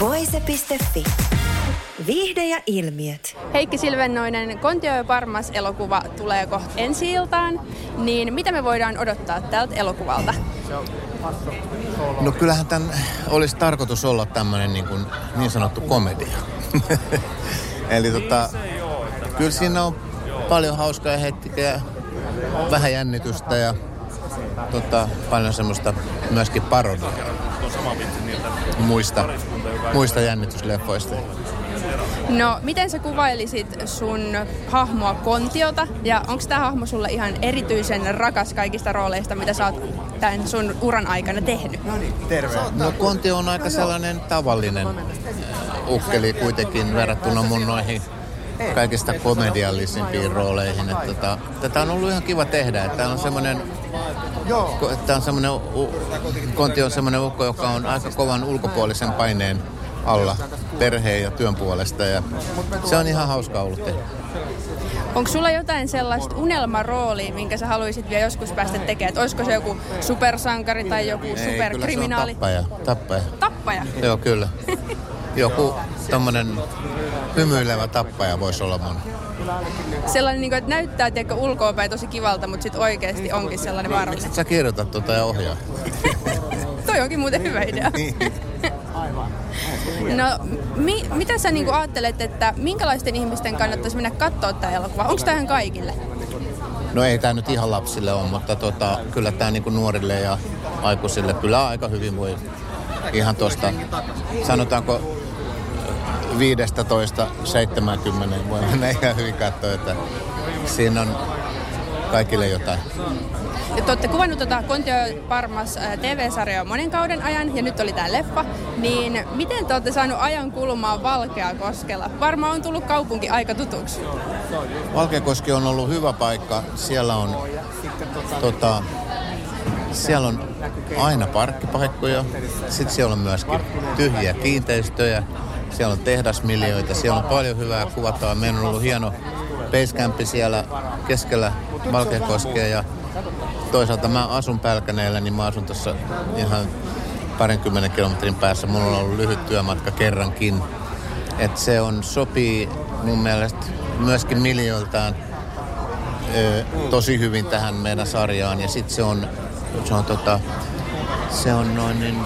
Voise.fi. Viihde ja ilmiöt. Heikki Silvennoinen, Kontio ja Parmas elokuva tulee kohta ensi iltaan, niin mitä me voidaan odottaa tältä elokuvalta? No kyllähän tämän olisi tarkoitus olla tämmöinen niin, kuin, niin sanottu komedia. Eli tota, kyllä siinä on paljon hauskaa hetkiä, vähän jännitystä ja tota, paljon semmoista myöskin parodiaa muista, muista jännitysleffoista. No, miten sä kuvailisit sun hahmoa Kontiota? Ja onko tämä hahmo sulle ihan erityisen rakas kaikista rooleista, mitä sä oot tämän sun uran aikana tehnyt? Terve. No Kontio on aika sellainen tavallinen ukkeli kuitenkin verrattuna mun noihin kaikista komediallisimpiin rooleihin. Että tota, tätä on ollut ihan kiva tehdä. Tämä on semmoinen Tämä on semmoinen, Konti on semmoinen ukko, joka on aika kovan ulkopuolisen paineen alla perheen ja työn puolesta ja se on ihan hauskaa ollut tehdä. Onko sulla jotain sellaista unelmaroolia, minkä sä haluaisit vielä joskus päästä tekemään? Että olisiko se joku supersankari tai joku Ei, superkriminaali? Kyllä se on tappaja. Tappaja? Tappaja? Joo, kyllä. Joku tommonen hymyilevä tappaja voisi olla mun. Sellainen, niin kuin, että näyttää tiedätkö, ulkoapäin tosi kivalta, mutta sitten oikeasti onkin sellainen vaarallinen. Sä kirjoitat tuota ja ohjaa. Toi onkin muuten hyvä idea. Niin. No, mi- mitä sä niinku ajattelet, että minkälaisten ihmisten kannattaisi mennä katsoa tämä elokuva? Onko tämä ihan kaikille? No ei tämä nyt ihan lapsille on, mutta tota, kyllä tämä niinku nuorille ja aikuisille kyllä aika hyvin voi ihan tuosta, sanotaanko 15-70 voi mennä ihan hyvin katsoa, että siinä on kaikille jotain. Ja te olette kuvannut tuota Kontio Parmas TV-sarjaa monen kauden ajan ja nyt oli tämä leffa. Niin miten te olette saanut ajan kulumaan Valkeakoskella? Varmaan on tullut kaupunki aika tutuksi. Valkeakoski on ollut hyvä paikka. Siellä on, tota, siellä on aina parkkipaikkoja. Sitten siellä on myöskin tyhjiä kiinteistöjä. Siellä on tehdasmiljoita. Siellä on paljon hyvää kuvattavaa. Meillä on ollut hieno basecampi siellä keskellä Valkeakoskea ja toisaalta mä asun Pälkäneellä, niin mä asun tuossa ihan parinkymmenen kilometrin päässä. Mulla on ollut lyhyt työmatka kerrankin. Et se on, sopii mun mielestä myöskin miljoiltaan ö, tosi hyvin tähän meidän sarjaan. Ja sitten se on, se on, tota, se on noin niin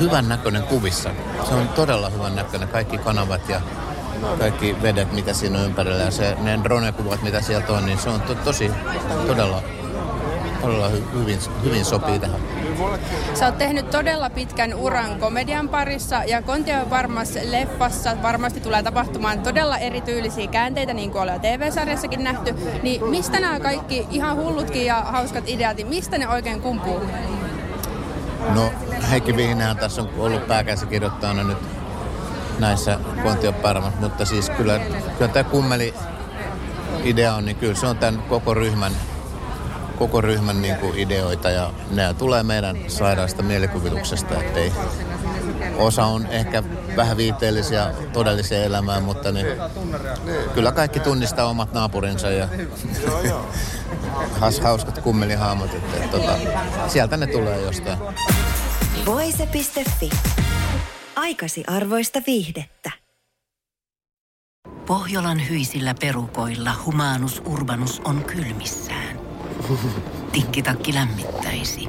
hyvän näköinen kuvissa. Se on todella hyvän näköinen. Kaikki kanavat ja kaikki vedet, mitä siinä on ympärillä ja se, ne drone-kuvat, mitä sieltä on, niin se on to, tosi, todella todella hy, hyvin, hyvin sopii tähän. Sä oot tehnyt todella pitkän uran komedian parissa ja Kontio varmas leffassa varmasti tulee tapahtumaan todella erityylisiä käänteitä, niin kuin ollaan TV-sarjassakin nähty. Niin mistä nämä kaikki ihan hullutkin ja hauskat ideat, niin mistä ne oikein kumpuu? No Heikki Vihinähän tässä on ollut pääkäsikirjoittajana nyt näissä Parmas, mutta siis kyllä, kyllä tämä kummeli idea on, niin kyllä se on tämän koko ryhmän, koko ryhmän niin kuin ideoita ja ne tulee meidän sairaasta mielikuvituksesta, ettei osa on ehkä vähän viitteellisiä todelliseen elämään, mutta niin, kyllä kaikki tunnistaa omat naapurinsa ja hauskat kummelihahmot, että, että, tota, sieltä ne tulee jostain. Voise.fi aikasi arvoista viihdettä. Pohjolan hyisillä perukoilla humanus urbanus on kylmissään. Tikkitakki lämmittäisi.